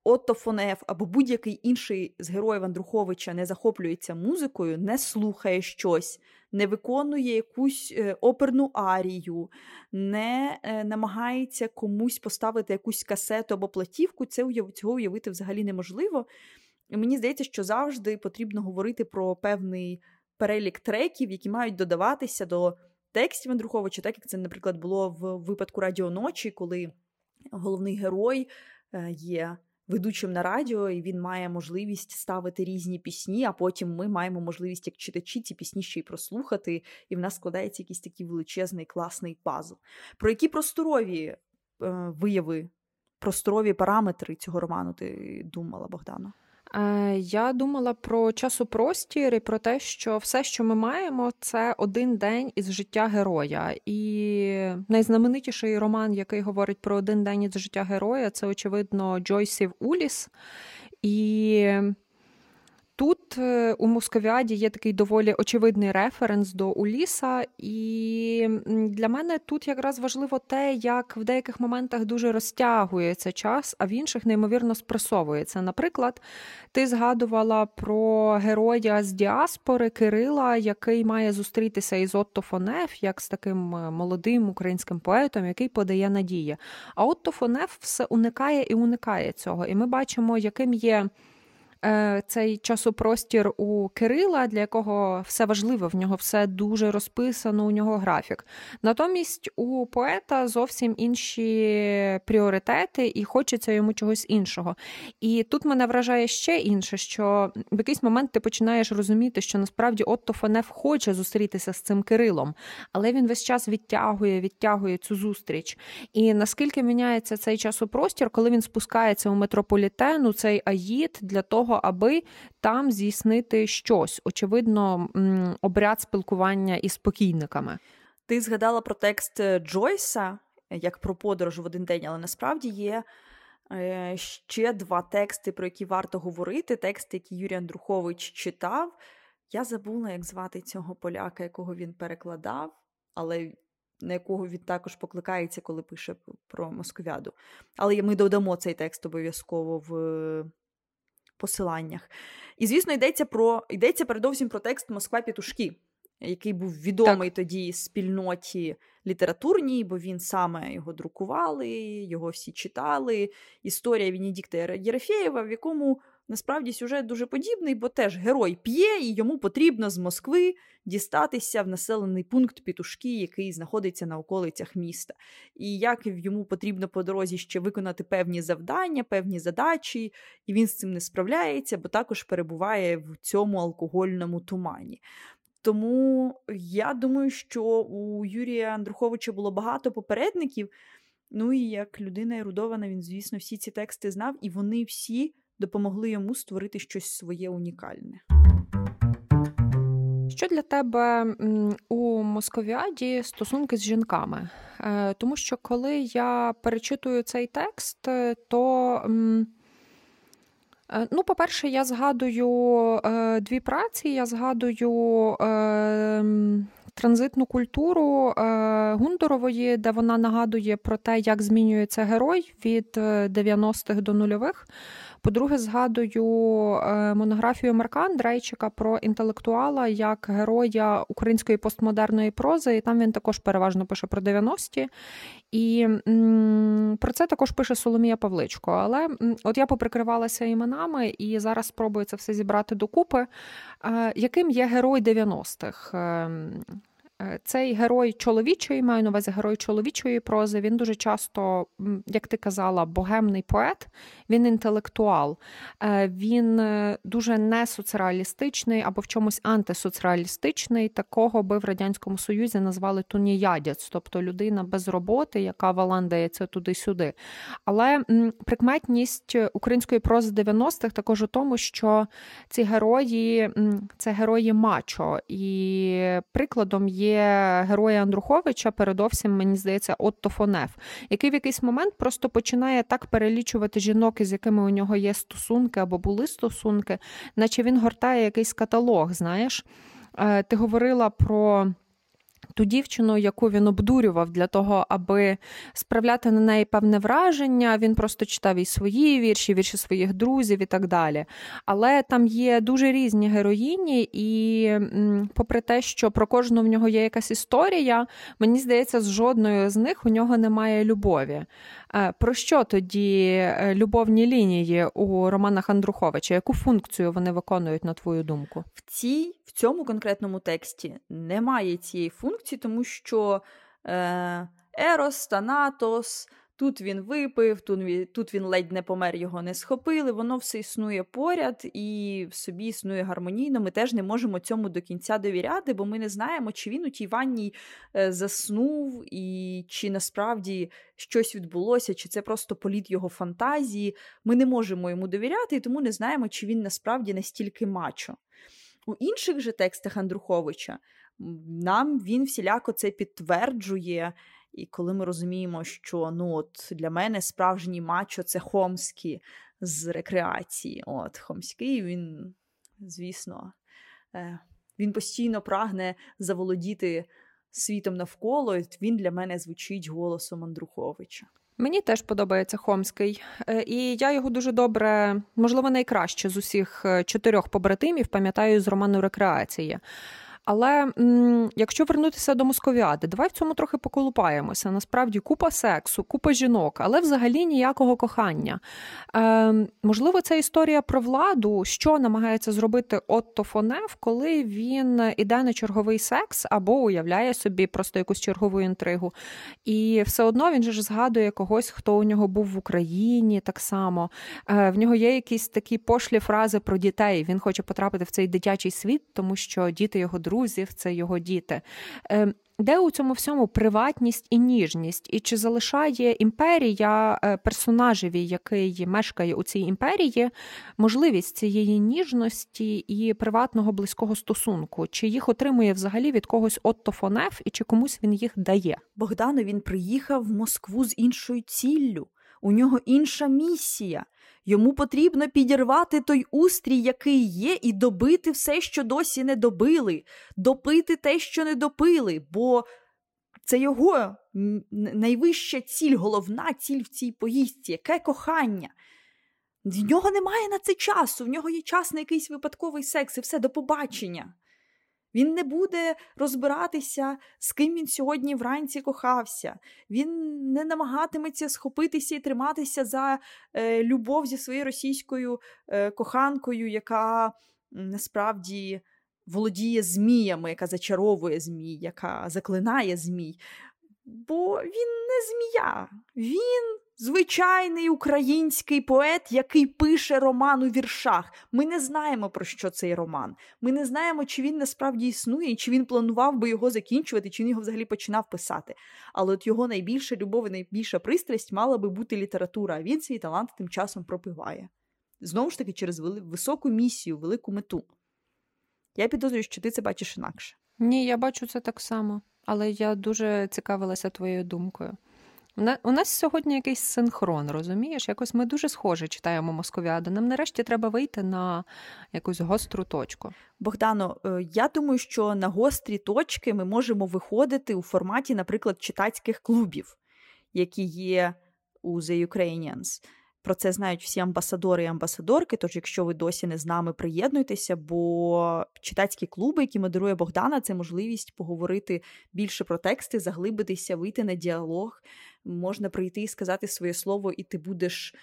Отто Фонеф або будь-який інший з героїв Андруховича не захоплюється музикою, не слухає щось, не виконує якусь е, оперну арію, не е, намагається комусь поставити якусь касету або платівку, це цього уявити взагалі неможливо. І мені здається, що завжди потрібно говорити про певний перелік треків, які мають додаватися до текстів Андруховича, так як це, наприклад, було в випадку Радіо Ночі, коли головний герой е, є ведучим на радіо, і він має можливість ставити різні пісні, а потім ми маємо можливість, як читачі, ці пісні ще й прослухати, і в нас складається якийсь такий величезний класний пазл. Про які просторові е, вияви, просторові параметри цього роману ти думала, Богдана? Е, я думала про часопростір і про те, що все, що ми маємо, це один день із життя героя. І найзнаменитіший роман, який говорить про один день із життя героя, це очевидно Джойсів Уліс. І Тут е, у Московіаді є такий доволі очевидний референс до Уліса, і для мене тут якраз важливо те, як в деяких моментах дуже розтягується час, а в інших неймовірно спресовується. Наприклад, ти згадувала про героя з діаспори Кирила, який має зустрітися із Отто Фонеф, як з таким е, молодим українським поетом, який подає надії. А Отто Фонеф все уникає і уникає цього. І ми бачимо, яким є. Е, цей часопростір у Кирила, для якого все важливе, в нього все дуже розписано, у нього графік. Натомість у поета зовсім інші пріоритети, і хочеться йому чогось іншого. І тут мене вражає ще інше, що в якийсь момент ти починаєш розуміти, що насправді Отто Фанеф хоче зустрітися з цим Кирилом, але він весь час відтягує, відтягує цю зустріч. І наскільки міняється цей часопростір, коли він спускається у метрополітену, цей аїд для того того, аби там здійснити щось, очевидно, обряд спілкування із покійниками. Ти згадала про текст е, Джойса як про подорож в один день, але насправді є. Е, ще два тексти, про які варто говорити. Тексти, які Юрій Андрухович читав. Я забула, як звати цього поляка, якого він перекладав, але на якого він також покликається, коли пише про московяду. Але ми додамо цей текст обов'язково в посиланнях. І, звісно, йдеться про йдеться передовсім про текст Москва Пітушки, який був відомий так. тоді спільноті літературній, бо він саме його друкували, його всі читали. Історія Венедікта Єрофєєва, в якому насправді сюжет дуже подібний, бо теж герой п'є, і йому потрібно з Москви дістатися в населений пункт Пітушки, який знаходиться на околицях міста. І як йому потрібно по дорозі ще виконати певні завдання, певні задачі, і він з цим не справляється, бо також перебуває в цьому алкогольному тумані. Тому я думаю, що у Юрія Андруховича було багато попередників. Ну і як людина ерудована, він, звісно, всі ці тексти знав, і вони всі допомогли йому створити щось своє унікальне. Що для тебе у Московіаді стосунки з жінками? Е, тому що коли я перечитую цей текст, е, то, е, ну, по-перше, я згадую дві праці, я згадую транзитну культуру Гундорової, де вона нагадує про те, як змінюється герой від 90-х до нульових. По-друге, згадую е, монографію Марка Андрейчика про інтелектуала як героя української постмодерної прози, і там він також переважно пише про 90-ті. І про це також пише Соломія Павличко. Але от я поприкривалася іменами і зараз спробую це все зібрати докупи. Е, яким є герой 90-х? Цей герой чоловічої, маю на увазі герой чоловічої прози, він дуже часто, як ти казала, богемний поет, він інтелектуал, е, він е, дуже несоціалістичний або в чомусь антисоціалістичний. Такого би в Радянському Союзі назвали туніядець, тобто людина без роботи, яка валандається туди-сюди. Але прикметність української прози 90-х також у тому, що ці герої це герої мачо, і прикладом є героя Андруховича, передовсім, мені здається, Отто Фонеф, який в якийсь момент просто починає так перелічувати жінок, із якими у нього є стосунки або були стосунки, наче він гортає якийсь каталог. Знаєш, е, ти говорила про ту дівчину, яку він обдурював для того, аби справляти на неї певне враження. Він просто читав і свої вірші, вірші своїх друзів і так далі. Але там є дуже різні героїні, і попри те, що про кожну в нього є якась історія, мені здається, з жодною з них у нього немає любові. Е, про що тоді е, любовні лінії у Романа Андруховича? Яку функцію вони виконують, на твою думку? В цій, в цьому конкретному тексті немає цієї функції, тому що е, Ерос, Танатос, Тут він випив, тут він, тут він ледь не помер, його не схопили. Воно все існує поряд і в собі існує гармонійно. Ми теж не можемо цьому до кінця довіряти, бо ми не знаємо, чи він у тій ванній е, заснув, і чи насправді щось відбулося, чи це просто політ його фантазії. Ми не можемо йому довіряти, і тому не знаємо, чи він насправді настільки мачо. У інших же текстах Андруховича нам він всіляко це підтверджує. І коли ми розуміємо, що ну от для мене справжній мачо це Хомський з рекреації. От Хомський, він, звісно, е, він постійно прагне заволодіти світом навколо. і Він для мене звучить голосом Андруховича. Мені теж подобається Хомський, е, і я його дуже добре, можливо, найкраще з усіх е, чотирьох побратимів пам'ятаю з роману Рекреація. Але м, якщо вернутися до московіади, давай в цьому трохи поколупаємося. Насправді купа сексу, купа жінок, але взагалі ніякого кохання. Е, Можливо, це історія про владу, що намагається зробити Отто Фонев, коли він іде на черговий секс або уявляє собі просто якусь чергову інтригу. І все одно він же ж згадує когось, хто у нього був в Україні так само. Е, В нього є якісь такі пошлі фрази про дітей. Він хоче потрапити в цей дитячий світ, тому що діти його друзі друзів, це його діти. Ем, де у цьому всьому приватність і ніжність? І чи залишає імперія е, персонажеві, який мешкає у цій імперії, можливість цієї ніжності і приватного близького стосунку? Чи їх отримує взагалі від когось Отто Фонеф, і чи комусь він їх дає? Богдану він приїхав в Москву з іншою ціллю. У нього інша місія. Йому потрібно підірвати той устрій, який є, і добити все, що досі не добили, допити те, що не допили, бо це його найвища ціль, головна ціль в цій поїздці, яке кохання. В нього немає на це часу, в нього є час на якийсь випадковий секс, і все до побачення. Він не буде розбиратися, з ким він сьогодні вранці кохався. Він не намагатиметься схопитися і триматися за е, любов зі своєю російською е, коханкою, яка насправді володіє зміями, яка зачаровує змій, яка заклинає змій. Бо він не змія. Він Звичайний український поет, який пише роман у віршах. Ми не знаємо, про що цей роман. Ми не знаємо, чи він насправді існує, чи він планував би його закінчувати, чи він його взагалі починав писати. Але от його найбільша любов і найбільша пристрасть мала би бути література, а він свій талант тим часом пропиває. Знову ж таки, через високу місію, велику мету. Я підозрюю, що ти це бачиш інакше. Ні, я бачу це так само, але я дуже цікавилася твоєю думкою. У нас сьогодні якийсь синхрон, розумієш? Якось ми дуже схоже читаємо московіаду. Нам нарешті треба вийти на якусь гостру точку. Богдано, е, я думаю, що на гострі точки ми можемо виходити у форматі, наприклад, читацьких клубів, які є у The Ukrainians. Про це знають всі амбасадори і амбасадорки. Тож, якщо ви досі не з нами, приєднуйтеся, бо читацькі клуби, які модерує Богдана, це можливість поговорити більше про тексти, заглибитися, вийти на діалог. Можна прийти і сказати своє слово, і ти будеш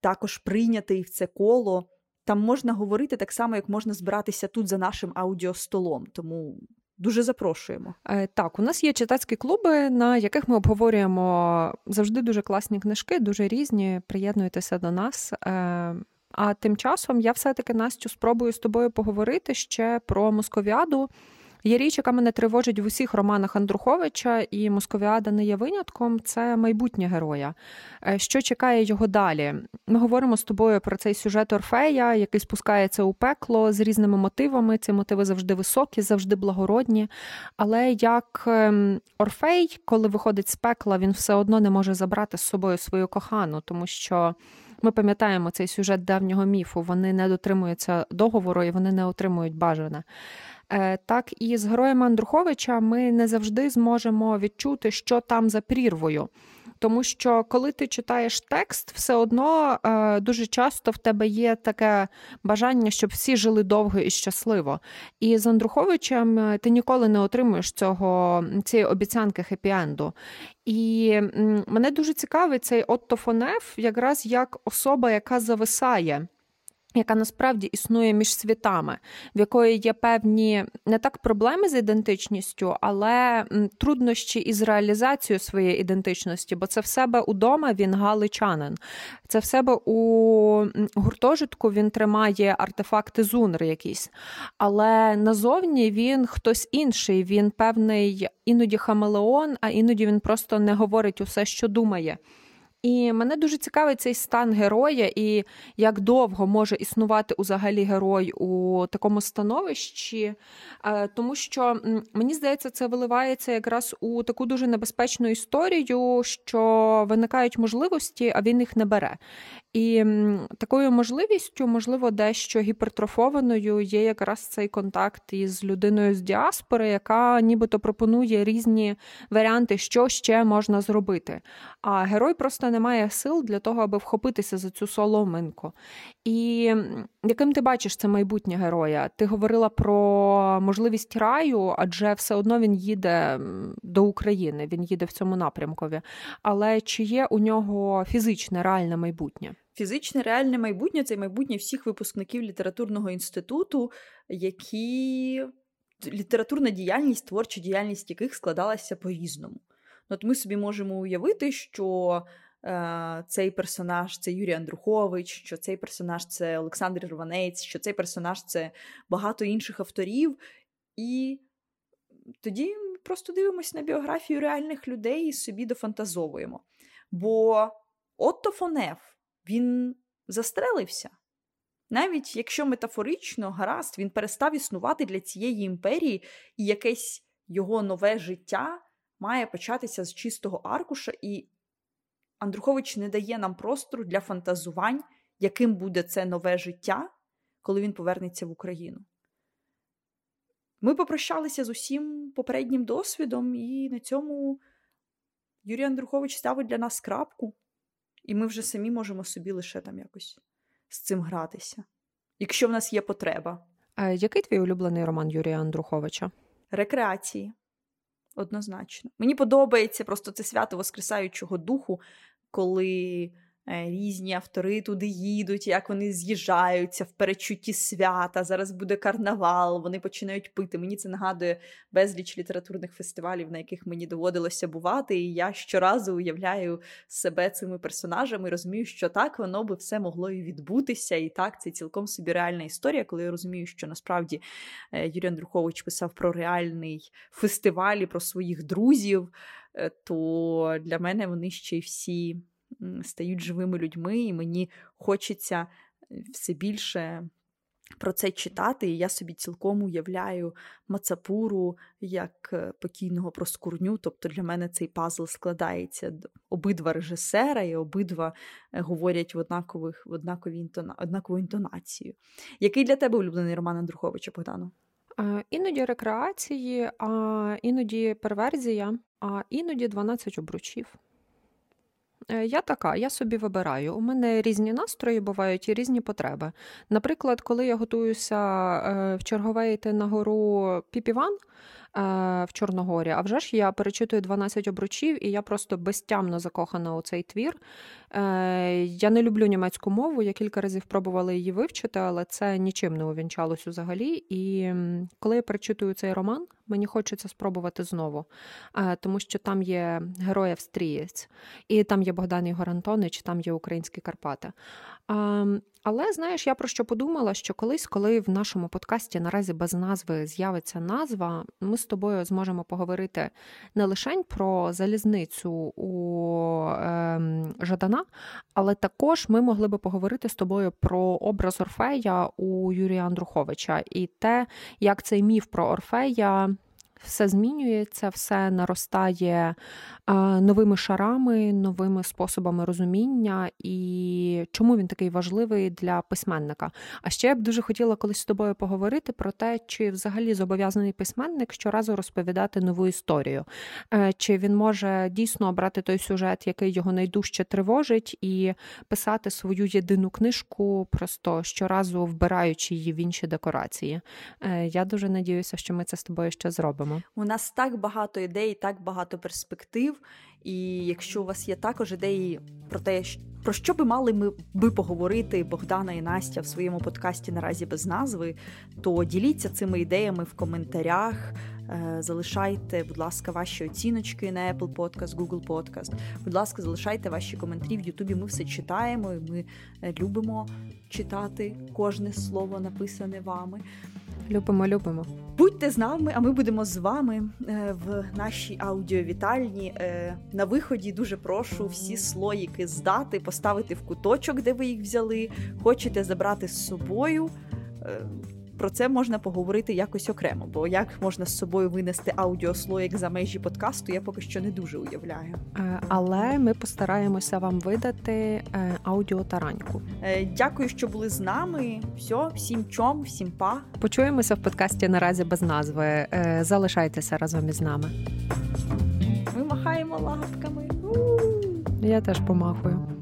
також прийнятий в це коло. Там можна говорити так само, як можна збиратися тут за нашим аудіостолом. Тому Дуже запрошуємо. Е, так, у нас є читацькі клуби, на яких ми обговорюємо завжди дуже класні книжки, дуже різні. Приєднуйтеся до нас. Е, а тим часом я все-таки Настю спробую з тобою поговорити ще про московіаду. Є річ, яка мене тривожить в усіх романах Андруховича, і Московіада не є винятком. Це майбутнє героя. Е, що чекає його далі? Ми говоримо з тобою про цей сюжет Орфея, який спускається у пекло з різними мотивами. Ці мотиви завжди високі, завжди благородні. Але як ем, Орфей, коли виходить з пекла, він все одно не може забрати з собою свою кохану, тому що ми пам'ятаємо цей сюжет давнього міфу. Вони не дотримуються договору і вони не отримують бажане. Е, так і з героями Андруховича ми не завжди зможемо відчути, що там за прірвою. Тому що коли ти читаєш текст, все одно е, дуже часто в тебе є таке бажання, щоб всі жили довго і щасливо. І з Андруховичем е, ти ніколи не отримуєш цього цієї обіцянки хеппі-енду. І мене дуже цікавить цей Отто Фонеф, якраз як особа, яка зависає яка насправді існує між світами, в якої є певні не так проблеми з ідентичністю, але труднощі із реалізацією своєї ідентичності, бо це в себе удома він галичанин. Це в себе у гуртожитку він тримає артефакти зунр якісь. Але назовні він хтось інший, він певний іноді хамелеон, а іноді він просто не говорить усе, що думає. І мене дуже цікавий цей стан героя, і як довго може існувати взагалі герой у такому становищі, е, тому що мені здається, це виливається якраз у таку дуже небезпечну історію, що виникають можливості, а він їх не бере. І такою можливістю, можливо, дещо гіпертрофованою є якраз цей контакт із людиною з діаспори, яка нібито пропонує різні варіанти, що ще можна зробити. А герой просто не має сил для того, аби вхопитися за цю соломинку. І яким ти бачиш це майбутнє героя? Ти говорила про можливість раю, адже все одно він їде до України, він їде в цьому напрямкові. Але чи є у нього фізичне реальне майбутнє? Фізичне реальне майбутнє це майбутнє всіх випускників літературного інституту, які літературна діяльність, творча діяльність яких складалася по-різному. Ну, от Ми собі можемо уявити, що е, цей персонаж це Юрій Андрухович, що цей персонаж це Олександр Рванець, що цей персонаж це багато інших авторів. І тоді просто дивимося на біографію реальних людей і собі дофантазовуємо. Бо Отто Фонеф він застрелився. Навіть якщо метафорично гаразд, він перестав існувати для цієї імперії, і якесь його нове життя має початися з чистого аркуша, і Андрухович не дає нам простору для фантазувань, яким буде це нове життя, коли він повернеться в Україну. Ми попрощалися з усім попереднім досвідом, і на цьому Юрій Андрухович ставить для нас крапку. І ми вже самі можемо собі лише там якось з цим гратися, якщо в нас є потреба. А Який твій улюблений роман Юрія Андруховича? Рекреації. Однозначно. Мені подобається просто це свято Воскресаючого духу, коли різні автори туди їдуть, як вони з'їжджаються в перечутті свята. Зараз буде карнавал, вони починають пити. Мені це нагадує безліч літературних фестивалів, на яких мені доводилося бувати. І я щоразу уявляю себе цими персонажами, розумію, що так воно би все могло і відбутися. І так, це цілком собі реальна історія, коли я розумію, що насправді е, Юрій Андрухович писав про реальний фестиваль і про своїх друзів. Е, то для мене вони ще й всі стають живими людьми, і мені хочеться е, все більше. Про це читати, і я собі цілком уявляю Мацапуру як е, покійного проскурню. Тобто для мене цей пазл складається обидва режисера і обидва е, говорять в однакових, в однаковій інтона, однакову інтонацію. Який для тебе улюблений роман Андруховича Богдану? Іноді рекреації, а іноді перверзія, а іноді 12 обручів. Е, я така, я собі вибираю. У мене різні настрої бувають і різні потреби. Наприклад, коли я готуюся е, в чергове йти на гору Піпіван, в Чорногорі. А вже ж я перечитую 12 обручів, і я просто безтямно закохана у цей твір. Е, я не люблю німецьку мову, я кілька разів пробувала її вивчити, але це нічим не увінчалось взагалі. І коли я перечитую цей роман, мені хочеться спробувати знову, е, тому що там є герой австрієць, і там є Богдан Ігор Антонич, там є українські Карпати. Але знаєш, я про що подумала, що колись, коли в нашому подкасті наразі без назви з'явиться назва, ми з тобою зможемо поговорити не лише про залізницю у е, Жадана, але також ми могли би поговорити з тобою про образ Орфея у Юрія Андруховича і те, як цей міф про Орфея все змінюється, все наростає новими шарами, новими способами розуміння, і чому він такий важливий для письменника. А ще я б дуже хотіла колись з тобою поговорити про те, чи взагалі зобов'язаний письменник щоразу розповідати нову історію, е, чи він може дійсно обрати той сюжет, який його найдужче тривожить, і писати свою єдину книжку, просто щоразу вбираючи її в інші декорації. Е, я дуже надіюся, що ми це з тобою ще зробимо. У нас так багато ідей, так багато перспектив. І якщо у вас є також ідеї про те, про що би мали ми би поговорити Богдана і Настя в своєму подкасті наразі без назви, то діліться цими ідеями в коментарях. Е, залишайте, будь ласка, ваші оціночки на Apple Podcast, Google Podcast. Будь ласка, залишайте ваші коментарі в Ютубі. Ми все читаємо, і ми е, любимо читати кожне слово написане вами. Любимо, любимо. Будьте з нами, а ми будемо з вами е, в нашій аудіовітальні. Е, на виході дуже прошу всі слоїки здати, поставити в куточок, де ви їх взяли. Хочете забрати з собою. Е, про це можна поговорити якось окремо, бо як можна з собою винести аудіослоїк за межі подкасту, я поки що не дуже уявляю. Але ми постараємося вам видати аудіотараньку. Дякую, що були з нами. Все, всім чом, всім па. Почуємося в подкасті наразі без назви. Залишайтеся разом із нами. Ми махаємо лапками. Я теж помахую.